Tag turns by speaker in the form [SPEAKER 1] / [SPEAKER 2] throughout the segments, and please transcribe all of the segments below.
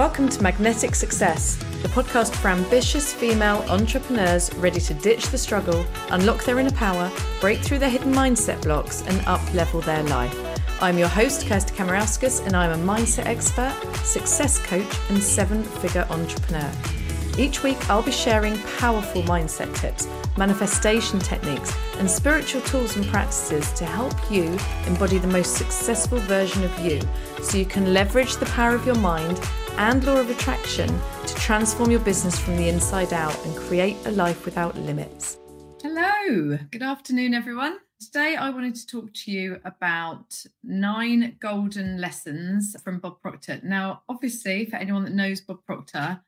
[SPEAKER 1] Welcome to Magnetic Success, the podcast for ambitious female entrepreneurs ready to ditch the struggle, unlock their inner power, break through their hidden mindset blocks, and up level their life. I'm your host, Kirsty Kamarauskas, and I'm a mindset expert, success coach, and seven figure entrepreneur. Each week, I'll be sharing powerful mindset tips, manifestation techniques, and spiritual tools and practices to help you embody the most successful version of you so you can leverage the power of your mind and law of attraction to transform your business from the inside out and create a life without limits.
[SPEAKER 2] Hello, good afternoon, everyone. Today, I wanted to talk to you about nine golden lessons from Bob Proctor. Now, obviously, for anyone that knows Bob Proctor,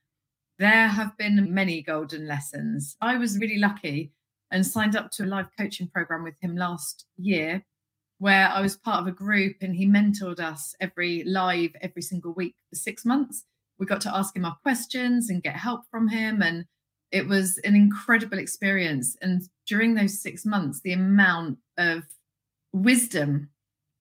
[SPEAKER 2] there have been many golden lessons. I was really lucky and signed up to a live coaching program with him last year where I was part of a group and he mentored us every live every single week for six months. We got to ask him our questions and get help from him. And it was an incredible experience. And during those six months, the amount of wisdom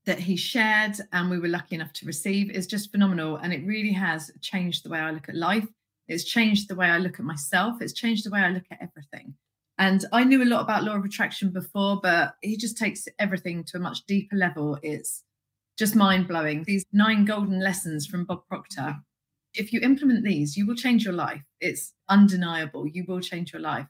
[SPEAKER 2] that he shared and we were lucky enough to receive is just phenomenal. And it really has changed the way I look at life. It's changed the way I look at myself. It's changed the way I look at everything. And I knew a lot about law of attraction before, but he just takes everything to a much deeper level. It's just mind blowing. These nine golden lessons from Bob Proctor. If you implement these, you will change your life. It's undeniable. You will change your life.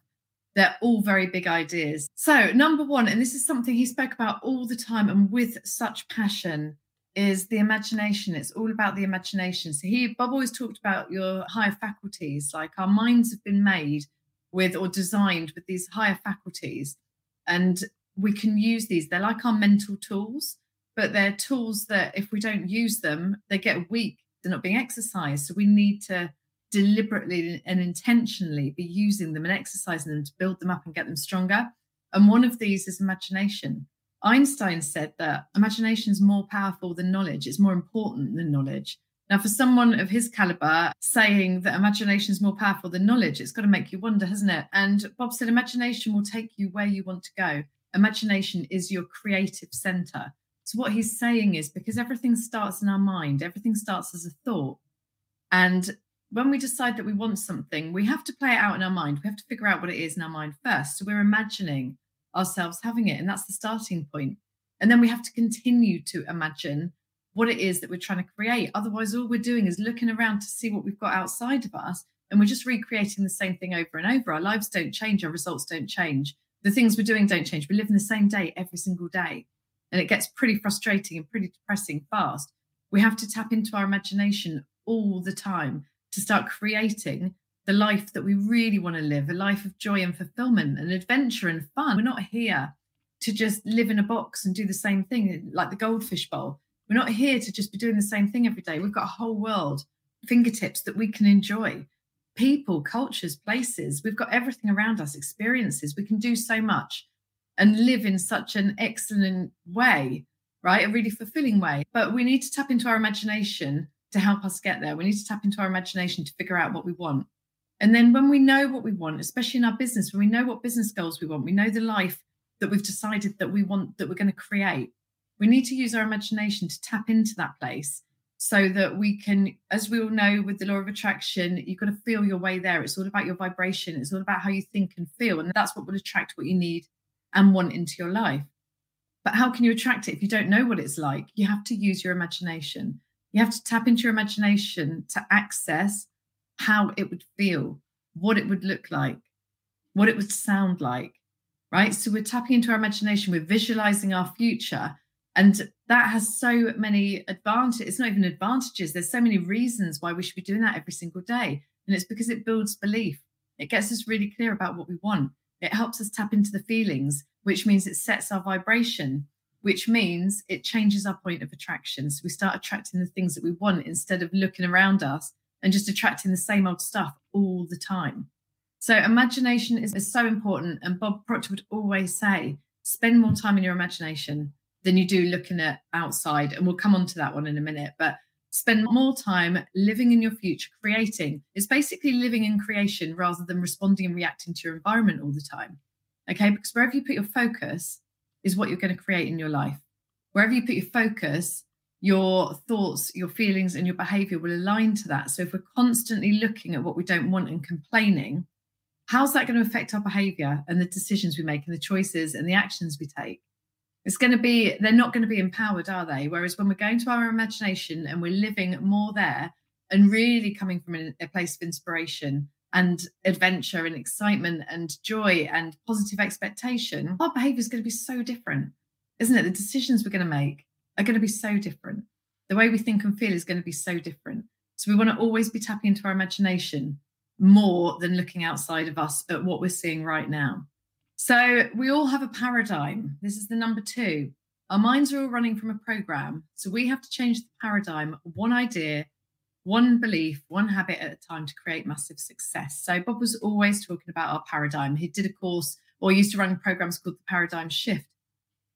[SPEAKER 2] They're all very big ideas. So, number one, and this is something he spoke about all the time and with such passion, is the imagination. It's all about the imagination. So he Bob always talked about your higher faculties, like our minds have been made with or designed with these higher faculties. And we can use these. They're like our mental tools, but they're tools that if we don't use them, they get weak. They're not being exercised. So we need to deliberately and intentionally be using them and exercising them to build them up and get them stronger. And one of these is imagination. Einstein said that imagination is more powerful than knowledge, it's more important than knowledge. Now, for someone of his caliber, saying that imagination is more powerful than knowledge, it's got to make you wonder, hasn't it? And Bob said, imagination will take you where you want to go. Imagination is your creative center. So, what he's saying is because everything starts in our mind, everything starts as a thought. And when we decide that we want something, we have to play it out in our mind. We have to figure out what it is in our mind first. So, we're imagining ourselves having it. And that's the starting point. And then we have to continue to imagine what it is that we're trying to create. Otherwise, all we're doing is looking around to see what we've got outside of us. And we're just recreating the same thing over and over. Our lives don't change, our results don't change. The things we're doing don't change. We live in the same day every single day. And it gets pretty frustrating and pretty depressing fast. We have to tap into our imagination all the time to start creating the life that we really want to live a life of joy and fulfillment and adventure and fun. We're not here to just live in a box and do the same thing like the goldfish bowl. We're not here to just be doing the same thing every day. We've got a whole world fingertips that we can enjoy people, cultures, places. We've got everything around us, experiences. We can do so much and live in such an excellent way, right? A really fulfilling way. But we need to tap into our imagination to help us get there. We need to tap into our imagination to figure out what we want. And then when we know what we want, especially in our business, when we know what business goals we want, we know the life that we've decided that we want, that we're going to create, we need to use our imagination to tap into that place so that we can, as we all know with the law of attraction, you've got to feel your way there. It's all about your vibration, it's all about how you think and feel. And that's what will attract what you need and want into your life. But how can you attract it if you don't know what it's like? You have to use your imagination. You have to tap into your imagination to access how it would feel, what it would look like, what it would sound like, right? So we're tapping into our imagination, we're visualizing our future. And that has so many advantages. It's not even advantages. There's so many reasons why we should be doing that every single day. And it's because it builds belief. It gets us really clear about what we want. It helps us tap into the feelings, which means it sets our vibration, which means it changes our point of attraction. So we start attracting the things that we want instead of looking around us and just attracting the same old stuff all the time. So imagination is, is so important. And Bob Proctor would always say, spend more time in your imagination than you do looking at outside. And we'll come on to that one in a minute. But spend more time living in your future, creating. It's basically living in creation rather than responding and reacting to your environment all the time. Okay. Because wherever you put your focus is what you're going to create in your life. Wherever you put your focus your thoughts, your feelings, and your behavior will align to that. So if we're constantly looking at what we don't want and complaining, how's that going to affect our behavior and the decisions we make and the choices and the actions we take? It's going to be, they're not going to be empowered, are they? Whereas when we're going to our imagination and we're living more there and really coming from a place of inspiration and adventure and excitement and joy and positive expectation, our behavior is going to be so different, isn't it? The decisions we're going to make are going to be so different. The way we think and feel is going to be so different. So we want to always be tapping into our imagination more than looking outside of us at what we're seeing right now. So we all have a paradigm. This is the number two. Our minds are all running from a program. So we have to change the paradigm, one idea, one belief, one habit at a time to create massive success. So Bob was always talking about our paradigm. He did a course or used to run programs called the paradigm shift.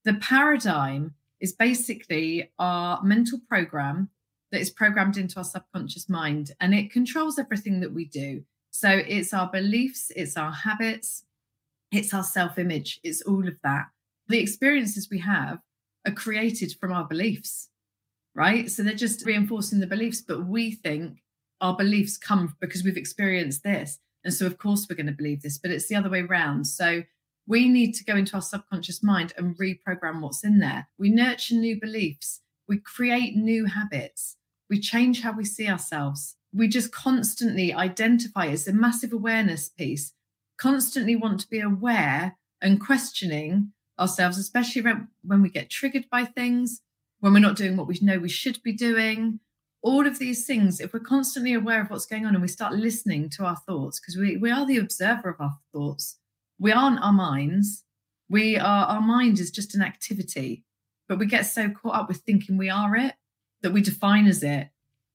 [SPEAKER 2] The paradigm is basically our mental program that is programmed into our subconscious mind and it controls everything that we do. So it's our beliefs, it's our habits, it's our self image, it's all of that. The experiences we have are created from our beliefs, right? So they're just reinforcing the beliefs, but we think our beliefs come because we've experienced this. And so, of course, we're going to believe this, but it's the other way around. So we need to go into our subconscious mind and reprogram what's in there. We nurture new beliefs, we create new habits, we change how we see ourselves. We just constantly identify it's a massive awareness piece, constantly want to be aware and questioning ourselves, especially when we get triggered by things, when we're not doing what we know we should be doing. All of these things, if we're constantly aware of what's going on and we start listening to our thoughts, because we, we are the observer of our thoughts, we aren't our minds. We are, our mind is just an activity, but we get so caught up with thinking we are it that we define as it,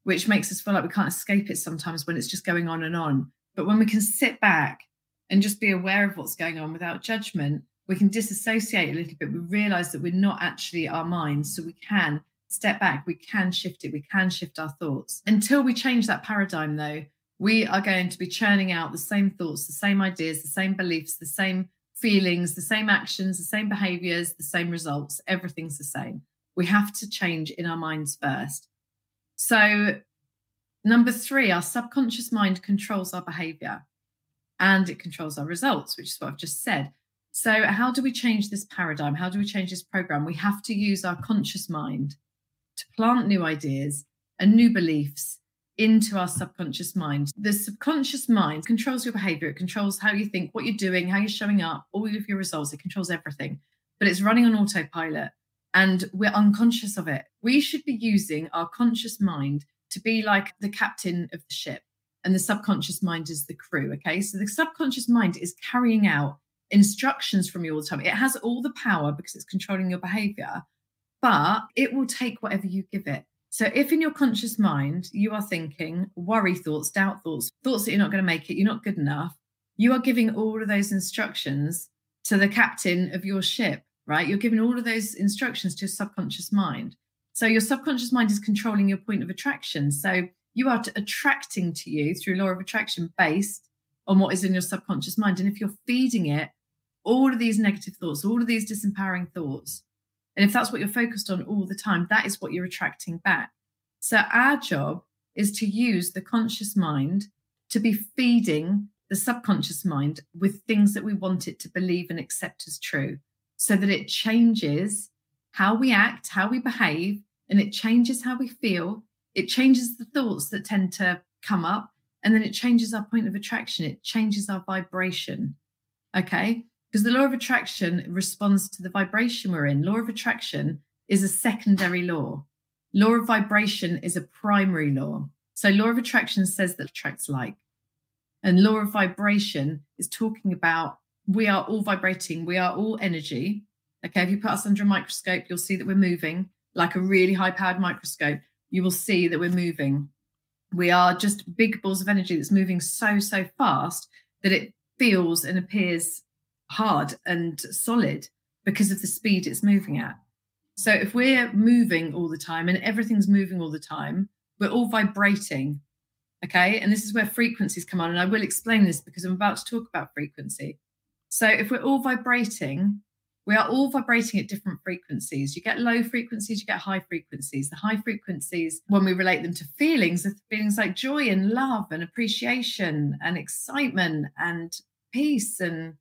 [SPEAKER 2] which makes us feel like we can't escape it sometimes when it's just going on and on. But when we can sit back and just be aware of what's going on without judgment, we can disassociate a little bit. We realize that we're not actually our minds. So we can step back, we can shift it, we can shift our thoughts. Until we change that paradigm, though, we are going to be churning out the same thoughts, the same ideas, the same beliefs, the same feelings, the same actions, the same behaviors, the same results. Everything's the same. We have to change in our minds first. So, number three, our subconscious mind controls our behavior and it controls our results, which is what I've just said. So, how do we change this paradigm? How do we change this program? We have to use our conscious mind to plant new ideas and new beliefs into our subconscious mind. The subconscious mind controls your behavior, it controls how you think, what you're doing, how you're showing up, all of your results, it controls everything. But it's running on autopilot and we're unconscious of it. We should be using our conscious mind to be like the captain of the ship, and the subconscious mind is the crew. Okay. So the subconscious mind is carrying out instructions from you all the time. It has all the power because it's controlling your behavior, but it will take whatever you give it. So, if in your conscious mind you are thinking worry thoughts, doubt thoughts, thoughts that you're not going to make it, you're not good enough, you are giving all of those instructions to the captain of your ship, right? You're giving all of those instructions to your subconscious mind. So, your subconscious mind is controlling your point of attraction. So, you are attracting to you through law of attraction based on what is in your subconscious mind. And if you're feeding it all of these negative thoughts, all of these disempowering thoughts, and if that's what you're focused on all the time, that is what you're attracting back. So our job is to use the conscious mind to be feeding the subconscious mind with things that we want it to believe and accept as true so that it changes how we act, how we behave, and it changes how we feel. It changes the thoughts that tend to come up, and then it changes our point of attraction. It changes our vibration. Okay because the law of attraction responds to the vibration we're in. Law of attraction is a secondary law. Law of vibration is a primary law. So, law of attraction says that attracts like. And law of vibration is talking about we are all vibrating, we are all energy. Okay, if you put us under a microscope, you'll see that we're moving like a really high powered microscope. You will see that we're moving. We are just big balls of energy that's moving so, so fast that it feels and appears hard and solid because of the speed it's moving at. So if we're moving all the time and everything's moving all the time, we're all vibrating. Okay. And this is where frequencies come on. And I will explain this because I'm about to talk about frequency. So if we're all vibrating, we are all vibrating at different frequencies. You get low frequencies, you get high frequencies. The high frequencies, when we relate them to feelings, are feelings like joy and love and appreciation and excitement and peace. And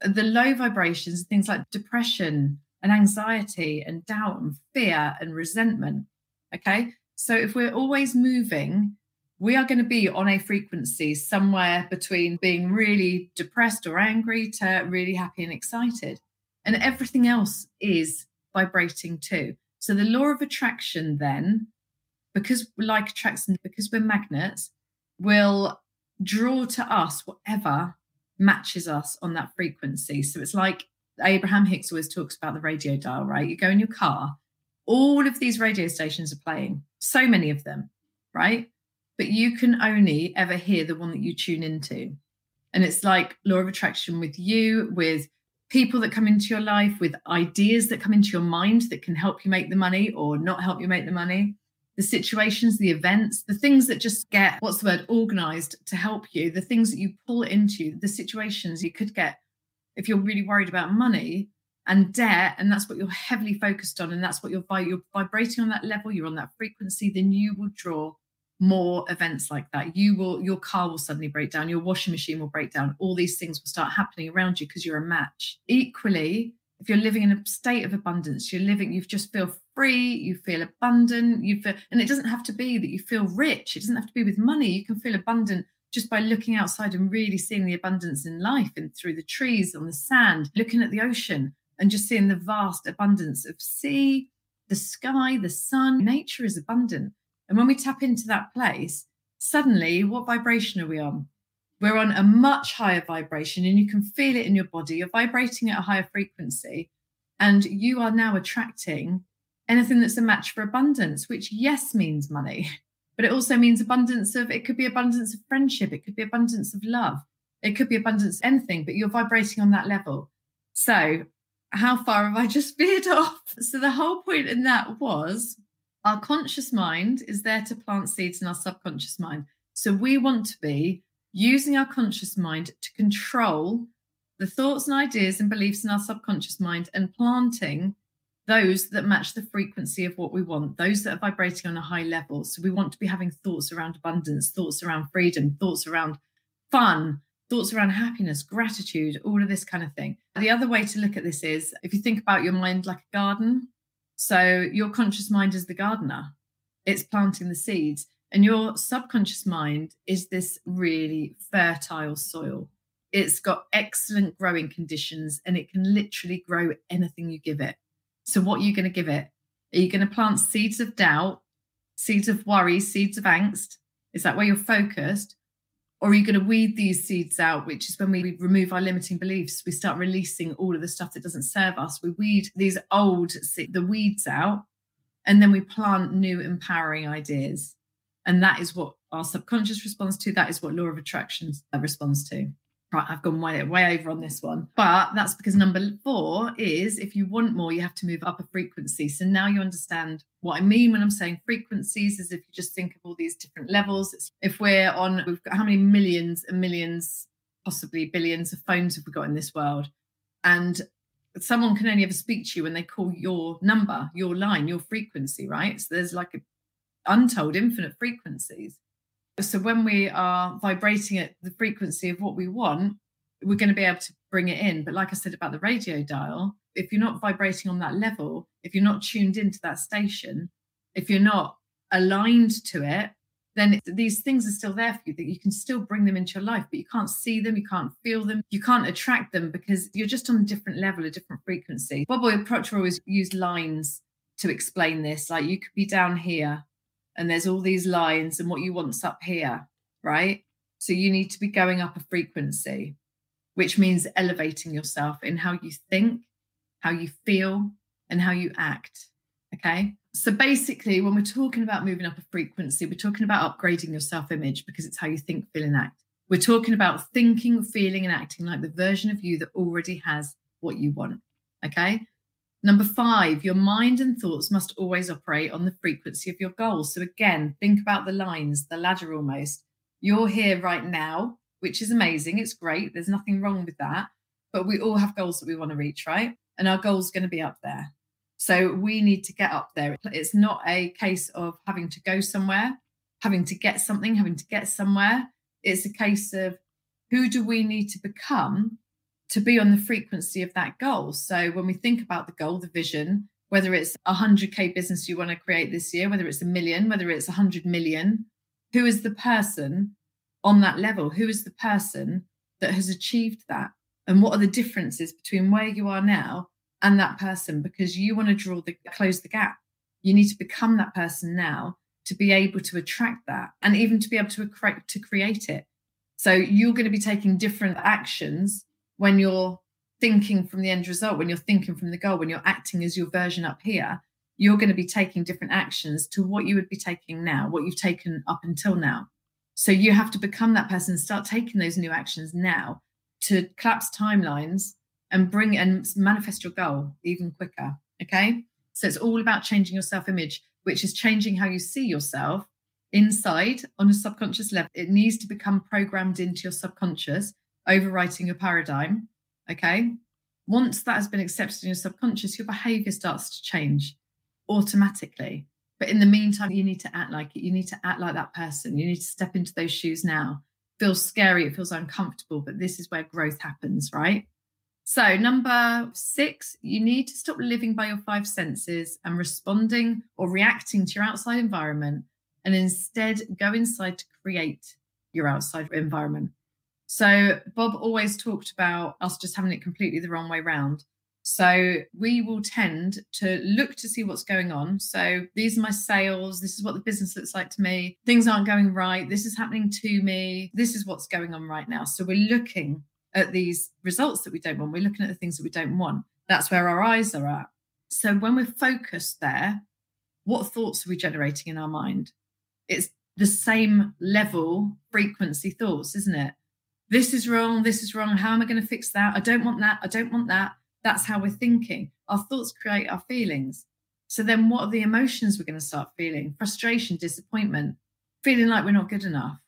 [SPEAKER 2] the low vibrations, things like depression and anxiety and doubt and fear and resentment. Okay. So if we're always moving, we are going to be on a frequency somewhere between being really depressed or angry to really happy and excited and everything else is vibrating too. So the law of attraction then, because like attracts because we're magnets, will draw to us whatever matches us on that frequency. So it's like Abraham Hicks always talks about the radio dial, right? You go in your car, all of these radio stations are playing, so many of them, right? But you can only ever hear the one that you tune into. And it's like law of attraction with you, with people that come into your life with ideas that come into your mind that can help you make the money or not help you make the money. The situations the events the things that just get what's the word organized to help you the things that you pull into the situations you could get if you're really worried about money and debt and that's what you're heavily focused on and that's what you're, you're vibrating on that level you're on that frequency then you will draw more events like that. You will your car will suddenly break down your washing machine will break down all these things will start happening around you because you're a match. Equally if you're living in a state of abundance you're living you just feel free you feel abundant you feel and it doesn't have to be that you feel rich it doesn't have to be with money you can feel abundant just by looking outside and really seeing the abundance in life and through the trees on the sand looking at the ocean and just seeing the vast abundance of sea the sky the sun. Nature is abundant and when we tap into that place, suddenly, what vibration are we on? We're on a much higher vibration, and you can feel it in your body. You're vibrating at a higher frequency, and you are now attracting anything that's a match for abundance, which, yes, means money, but it also means abundance of it could be abundance of friendship, it could be abundance of love, it could be abundance of anything, but you're vibrating on that level. So, how far have I just veered off? So, the whole point in that was our conscious mind is there to plant seeds in our subconscious mind. So we want to be using our conscious mind to control the thoughts and ideas and beliefs in our subconscious mind and planting those that match the frequency of what we want, those that are vibrating on a high level. So we want to be having thoughts around abundance, thoughts around freedom, thoughts around fun, thoughts around happiness, gratitude, all of this kind of thing. The other way to look at this is if you think about your mind like a garden, so your conscious mind is the gardener, it's planting the seeds. And your subconscious mind is this really fertile soil. It's got excellent growing conditions and it can literally grow anything you give it. So, what are you going to give it? Are you going to plant seeds of doubt, seeds of worry, seeds of angst? Is that where you're focused? Or are you going to weed these seeds out which is when we remove our limiting beliefs we start releasing all of the stuff that doesn't serve us. We weed these old the weeds out and then we plant new empowering ideas. And that is what our subconscious responds to that is what law of attraction uh, responds to right, I've gone way, way over on this one. But that's because number four is if you want more, you have to move up a frequency. So now you understand what I mean when I'm saying frequencies is if you just think of all these different levels. It's if we're on, we've got how many millions and millions, possibly billions of phones have we got in this world? And someone can only ever speak to you when they call your number, your line, your frequency, right? So there's like a untold infinite frequencies. So when we are vibrating at the frequency of what we want, we're going to be able to bring it in. But like I said about the radio dial, if you're not vibrating on that level, if you're not tuned into that station, if you're not aligned to it, then these things are still there for you that you can still bring them into your life, but you can't see them, you can't feel them, you can't attract them because you're just on a different level, a different frequency. Bob Proctor always used lines to explain this. Like you could be down here and there's all these lines and what you want's up here, right? So you need to be going up a frequency, which means elevating yourself in how you think, how you feel, and how you act. Okay. So basically, when we're talking about moving up a frequency, we're talking about upgrading your self image because it's how you think, feel, and act. We're talking about thinking, feeling, and acting like the version of you that already has what you want. Okay. Number five, your mind and thoughts must always operate on the frequency of your goals. So, again, think about the lines, the ladder almost. You're here right now, which is amazing. It's great. There's nothing wrong with that. But we all have goals that we want to reach, right? and our goal's going to be up there. So we need to get up there. It's not a case of having to go somewhere, having to get something, having to get somewhere. It's a case of who do we need to become to be on the frequency of that goal. So when we think about the goal, the vision, whether it's a 100K business you want to create this year, whether it's a million, whether it's 100 million, who is the person on that level? Who is the person that has achieved that? And what are the differences between where you are now and that person? Because you want to draw the close the gap. You need to become that person now to be able to attract that and even to be able to, create to create it. So you're going to be taking different actions when you're thinking from the end result, when you're thinking from the goal, when you're acting as your version up here, you're going to be taking different actions to what you would be taking now, what you've taken up until now. So you have to become that person, start taking those new actions now to collapse timelines and bring and manifest your goal even quicker. Okay. So it's all about changing your self image, which is changing how you see yourself inside on a subconscious level. It needs to become programmed into your subconscious, overwriting your paradigm. Okay. Once that has been accepted in your subconscious, your behavior starts to change automatically. But in the meantime, you need to act like it. You need to act like that person. You need to step into those shoes now. It feels scary, it feels uncomfortable, but this is where growth happens, right? So, number six, you need to stop living by your five senses and responding or reacting to your outside environment and instead go inside to create your outside environment. So Bob always talked about us just having it completely the wrong way round. So we will tend to look to see what's going on. So these are my sales. This is what the business looks like to me. Things aren't going right. This is happening to me. This is what's going on right now. So we're looking at these results that we don't want. We're looking at the things that we don't want. That's where our eyes are at. So when we're focused there, what thoughts are we generating in our mind? It's the same level frequency thoughts, isn't it? This is wrong, this is wrong. How am I going to fix that? I don't want that. I don't want that. That's how we're thinking. Our thoughts create our feelings. So then what are the emotions we're going to start feeling? Frustration, disappointment, feeling like we're not good enough,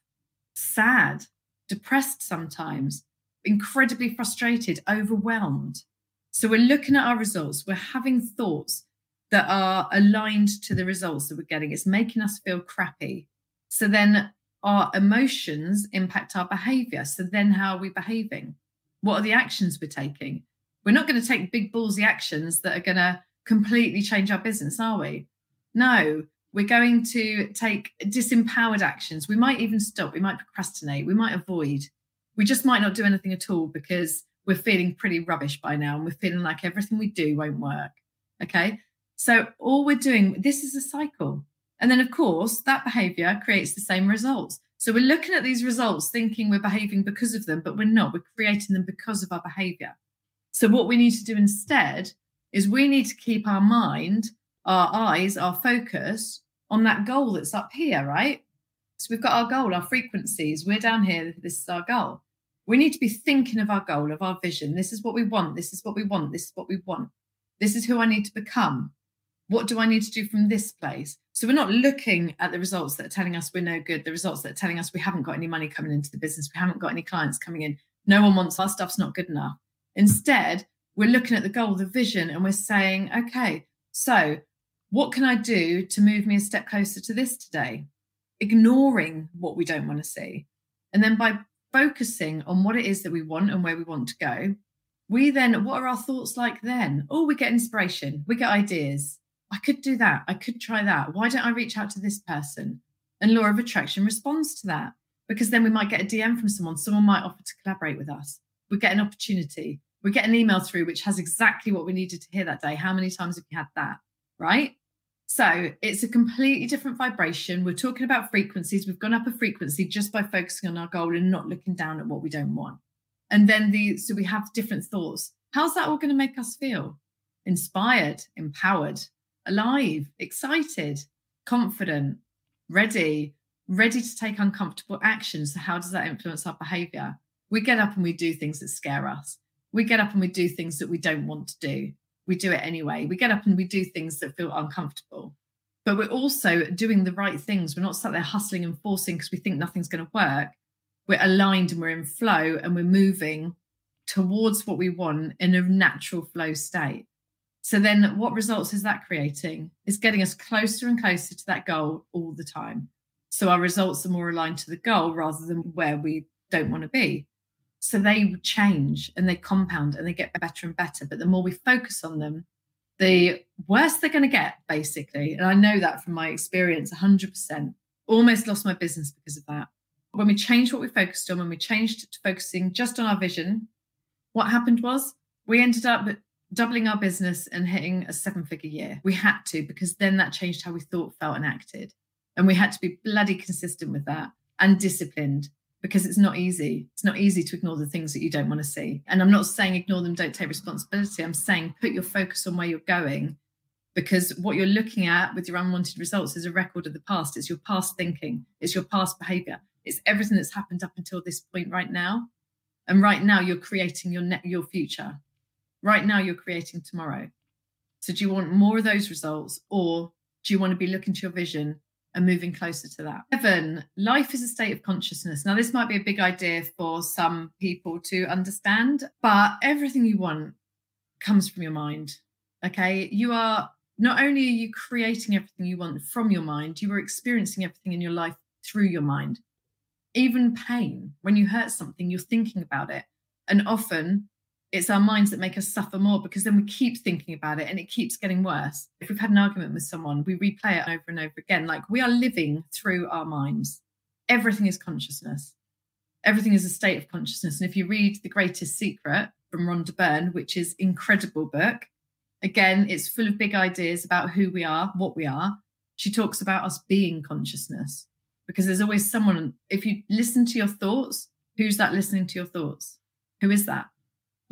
[SPEAKER 2] sad, depressed sometimes, incredibly frustrated, overwhelmed. So we're looking at our results, we're having thoughts that are aligned to the results that we're getting. It's making us feel crappy. So then our emotions impact our behavior. So then how are we behaving? What are the actions we're taking? We're not going to take big ballsy actions that are going to completely change our business, are we? No, we're going to take disempowered actions. We might even stop. We might procrastinate. We might avoid. We just might not do anything at all because we're feeling pretty rubbish by now and we're feeling like everything we do won't work. Okay. So all we're doing, this is a cycle. And then, of course, that behavior creates the same results. So we're looking at these results thinking we're behaving because of them, but we're not. We're creating them because of our behavior. So what we need to do instead is we need to keep our mind, our eyes, our focus on that goal that's up here, right? So we've got our goal, our frequencies. We're down here. This is our goal. We need to be thinking of our goal, of our vision. This is what we want. This is what we want. This is what we want. This is who I need to become. What do I need to do from this place? So we're not looking at the results that are telling us we're no good, the results that are telling us we haven't got any money coming into the business, we haven't got any clients coming in, no one wants our stuff's not good enough. Instead, we're looking at the goal, the vision, and we're saying, okay, so what can I do to move me a step closer to this today? Ignoring what we don't want to see. And then by focusing on what it is that we want and where we want to go, we then, what are our thoughts like then? Oh, we get inspiration, we get ideas, I could do that. I could try that. Why don't I reach out to this person? And law of attraction responds to that because then we might get a DM from someone. Someone might offer to collaborate with us. We get an opportunity. We get an email through which has exactly what we needed to hear that day. How many times have you had that? Right. So it's a completely different vibration. We're talking about frequencies. We've gone up a frequency just by focusing on our goal and not looking down at what we don't want. And then the so we have different thoughts. How's that all going to make us feel? Inspired, empowered, alive, excited, confident, ready, ready to take uncomfortable actions. So, how does that influence our behavior? We get up and we do things that scare us. We get up and we do things that we don't want to do. We do it anyway. We get up and we do things that feel uncomfortable. But we're also doing the right things. We're not sat there hustling and forcing because we think nothing's going to work. We're aligned and we're in flow and we're moving towards what we want in a natural flow state. So then what results is that creating? It's getting us closer and closer to that goal all the time. So our results are more aligned to the goal rather than where we don't want to be. So they change and they compound and they get better and better. But the more we focus on them, the worse they're going to get, basically. And I know that from my experience 100%. Almost lost my business because of that. When we changed what we focused on, when we changed to focusing just on our vision, what happened was we ended up doubling our business and hitting a seven figure year. We had to because then that changed how we thought, felt, and acted. And we had to be bloody consistent with that and disciplined because it's not easy. It's not easy to ignore the things that you don't want to see. And I'm not saying ignore them, don't take responsibility. I'm saying put your focus on where you're going because what you're looking at with your unwanted results is a record of the past. It's your past thinking, it's your past behavior, it's everything that's happened up until this point right now. And right now, you're creating your net, your future. Right now, you're creating tomorrow. So, do you want more of those results, or do you want to be looking to your vision and moving closer to that? Seven, life is a state of consciousness. Now, this might be a big idea for some people to understand, but everything you want comes from your mind. Okay. You are not only are you creating everything you want from your mind, you are experiencing everything in your life through your mind. Even pain, when you hurt something, you're thinking about it. And often it's our minds that make us suffer more because then we keep thinking about it and it keeps getting worse. If we've had an argument with someone, we replay it over and over again. Like we are living through our minds. Everything is consciousness, everything is a state of consciousness. And if you read The Greatest Secret from Rhonda Byrne, which is incredible book, again, it's full of big ideas about who we are, what we are. She talks about us being consciousness because there's always someone, if you listen to your thoughts, who's that listening to your thoughts? Who is that?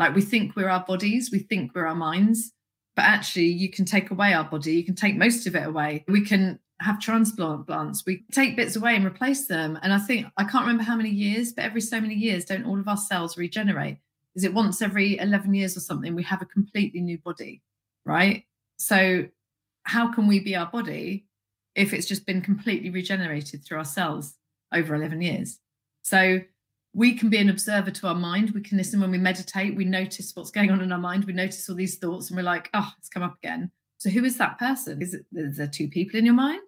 [SPEAKER 2] Like we think we're our bodies, we think we're our minds, but actually you can take away our body, you can take most of it away. We can have transplants, we take bits away and replace them. And I think I can't remember how many years, but every so many years, don't all of our cells regenerate? Is it once every 11 years or something? We have a completely new body, right? So, how can we be our body if it's just been completely regenerated through our cells over 11 years? So, we can be an observer to our mind. We can listen when we meditate. We notice what's going on in our mind. We notice all these thoughts and we're like, oh, it's come up again. So who is that person? Is it is there two people in your mind?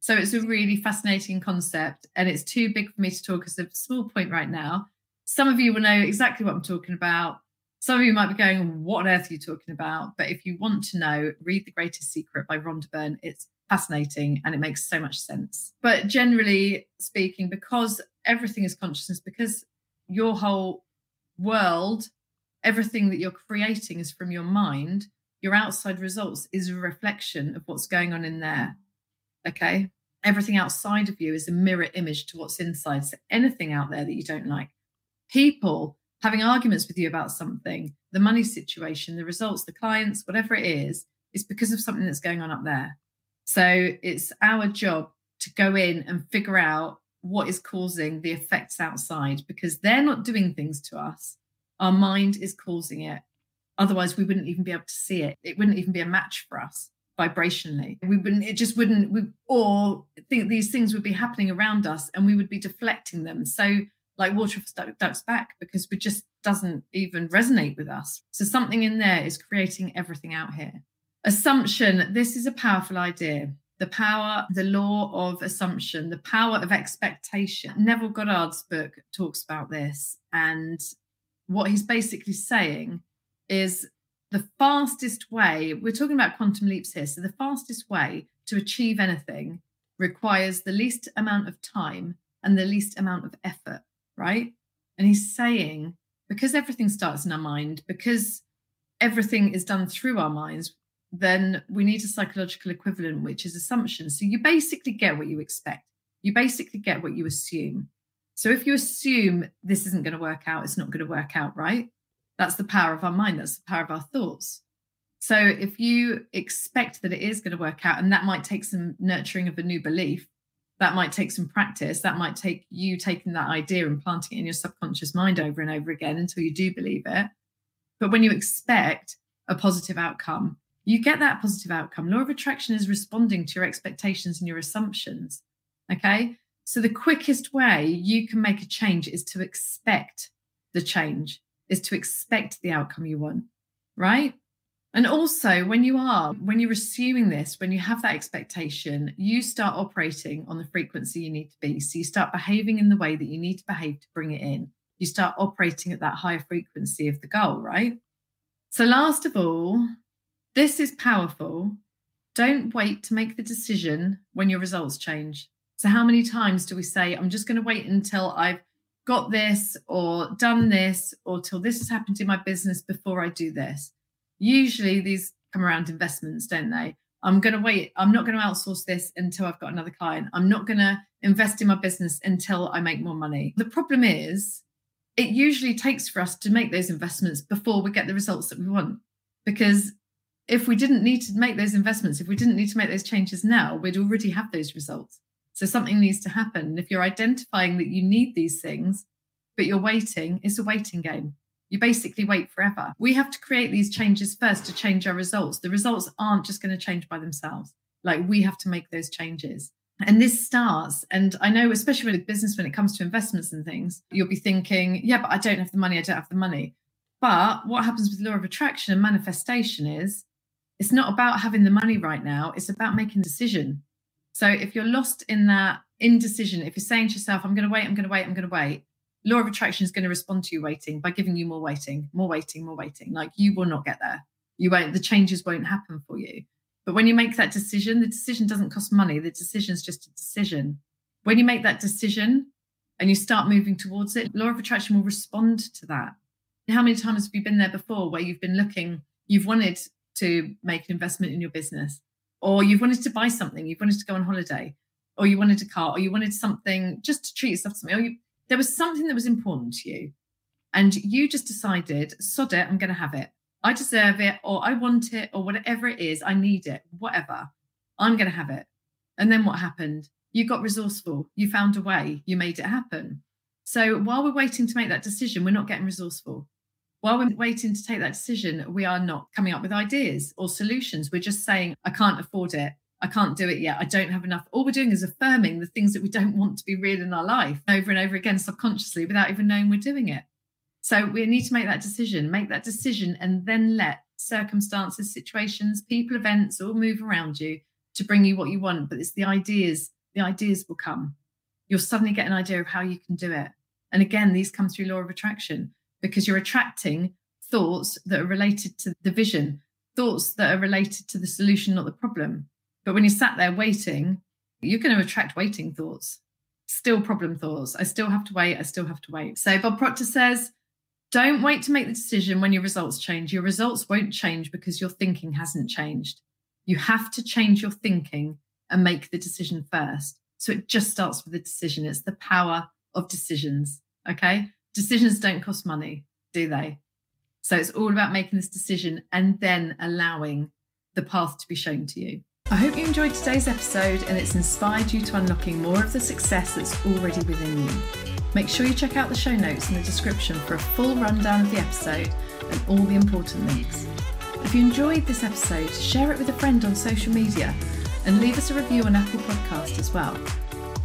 [SPEAKER 2] So it's a really fascinating concept and it's too big for me to talk as a small point right now. Some of you will know exactly what I'm talking about. Some of you might be going, what on earth are you talking about? But if you want to know, read The Greatest Secret by Rhonda Byrne. It's fascinating and it makes so much sense. But generally speaking, because everything is consciousness, because your whole world, everything that you're creating is from your mind, your outside results is a reflection of what's going on in there. Okay. Everything outside of you is a mirror image to what's inside. So anything out there that you don't like, people having arguments with you about something, the money situation, the results, the clients, whatever it is, is because of something that's going on up there. So it's our job to go in and figure out what is causing the effects outside because they're not doing things to us. Our mind is causing it. Otherwise, we wouldn't even be able to see it. It wouldn't even be a match for us vibrationally. We wouldn't, it just wouldn't, we, or think these things would be happening around us and we would be deflecting them. So, like water ducks back because it just doesn't even resonate with us. So, something in there is creating everything out here. Assumption this is a powerful idea. The power, the law of assumption, the power of expectation. Neville Goddard's book talks about this. And what he's basically saying is the fastest way, we're talking about quantum leaps here. So, the fastest way to achieve anything requires the least amount of time and the least amount of effort, right? And he's saying because everything starts in our mind, because everything is done through our minds, then we need a psychological equivalent, which is assumption. So you basically get what you expect. You basically get what you assume. So if you assume this isn't going to work out, it's not going to work out, right? That's the power of our mind. That's the power of our thoughts. So if you expect that it is going to work out, and that might take some nurturing of a new belief, that might take some practice, that might take you taking that idea and planting it in your subconscious mind over and over again until you do believe it. But when you expect a positive outcome, you get that positive outcome. Law of attraction is responding to your expectations and your assumptions. Okay. So the quickest way you can make a change is to expect the change. is to expect the outcome you want, right? And also, when you are, when you're assuming this, when you have that expectation, you start operating on the frequency you need to be. So you start behaving in the way that you need to behave to bring it in. You start operating at that higher frequency of the goal, right? So, last of all, this is powerful. Don't wait to make the decision when your results change. So, how many times do we say, I'm just going to wait until I've got this or done this or till this has happened in my business before I do this? Usually, these come around investments, don't they? I'm going to wait. I'm not going to outsource this until I've got another client. I'm not going to invest in my business until I make more money. The problem is, it usually takes for us to make those investments before we get the results that we want. Because if we didn't need to make those investments, if we didn't need to make those changes now, we'd already have those results. So something needs to happen. And if you're identifying that you need these things, but you're waiting, it's a waiting game. You basically wait forever. We have to create these changes first to change our results. The results aren't just going to change by themselves. Like we have to make those changes. And this starts, and I know, especially with business, when it comes to investments and things, you'll be thinking, yeah, but I don't have the money, I don't have the money. But what happens with law of attraction and manifestation is it's not about having the money right now, it's about making a decision. So if you're lost in that indecision, if you're saying to yourself, I'm going to wait, I'm going to wait, I'm going to wait, law of attraction is going to respond to you waiting by giving you more waiting, more waiting, more waiting. Like you will not get there. You won't, the changes won't happen for you. But when you make that decision, the decision doesn't cost money. The decision is just a decision. When you make that decision and you start moving towards it, law of attraction will respond to that. How many times have you been there before where you've been looking, you've wanted to make an investment in your business, or you've wanted to buy something, you've wanted to go on holiday, or you wanted a car, or you wanted something just to treat yourself to something, or you, there was something that was important to you. And you just decided, sod it, I'm going to have it. I deserve it, or I want it, or whatever it is, I need it, whatever. I'm going to have it. And then what happened? You got resourceful. You found a way. You made it happen. So while we're waiting to make that decision, we're not getting resourceful. While we're waiting to take that decision, we are not coming up with ideas or solutions. We're just saying, I can't afford it. I can't do it yet. I don't have enough. All we're doing is affirming the things that we don't want to be real in our life over and over again subconsciously without even knowing we're doing it. So we need to make that decision, make that decision, and then let circumstances, situations, people, events all move around you to bring you what you want. But it's the ideas, the ideas will come. You'll suddenly get an idea of how you can do it. And again, these come through law of attraction because you're attracting thoughts that are related to the vision, thoughts that are related to the solution, not the problem. But when you're sat there waiting, you're going to attract waiting thoughts, still problem thoughts. I still have to wait. I still have to wait. So Bob Proctor says, don't wait to make the decision when your results change. Your results won't change because your thinking hasn't changed. You have to change your thinking and make the decision first. So it just starts with the decision. It's the power of decisions. Okay. Decisions don't cost money, do they? So it's all about making this decision and then allowing the path to be shown to you. I hope you enjoyed today's episode and it's inspired you to unlocking more of the success that's already within you. Make sure you check out the show notes in the description for a full rundown of the episode and all the important links. If you enjoyed this episode, share it with a friend on social media and leave us a review on Apple Podcast as well.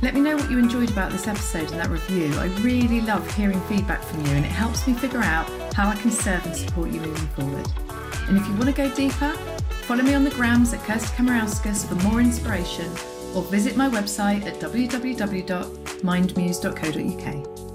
[SPEAKER 2] Let me know what you enjoyed about this episode and that review. I really love hearing feedback from you and it helps me figure out how I can serve and support you moving forward. And if you want to go deeper, follow me on the grams at Kirsty Kamarauskas for more inspiration or visit my website at www.mindmuse.co.uk.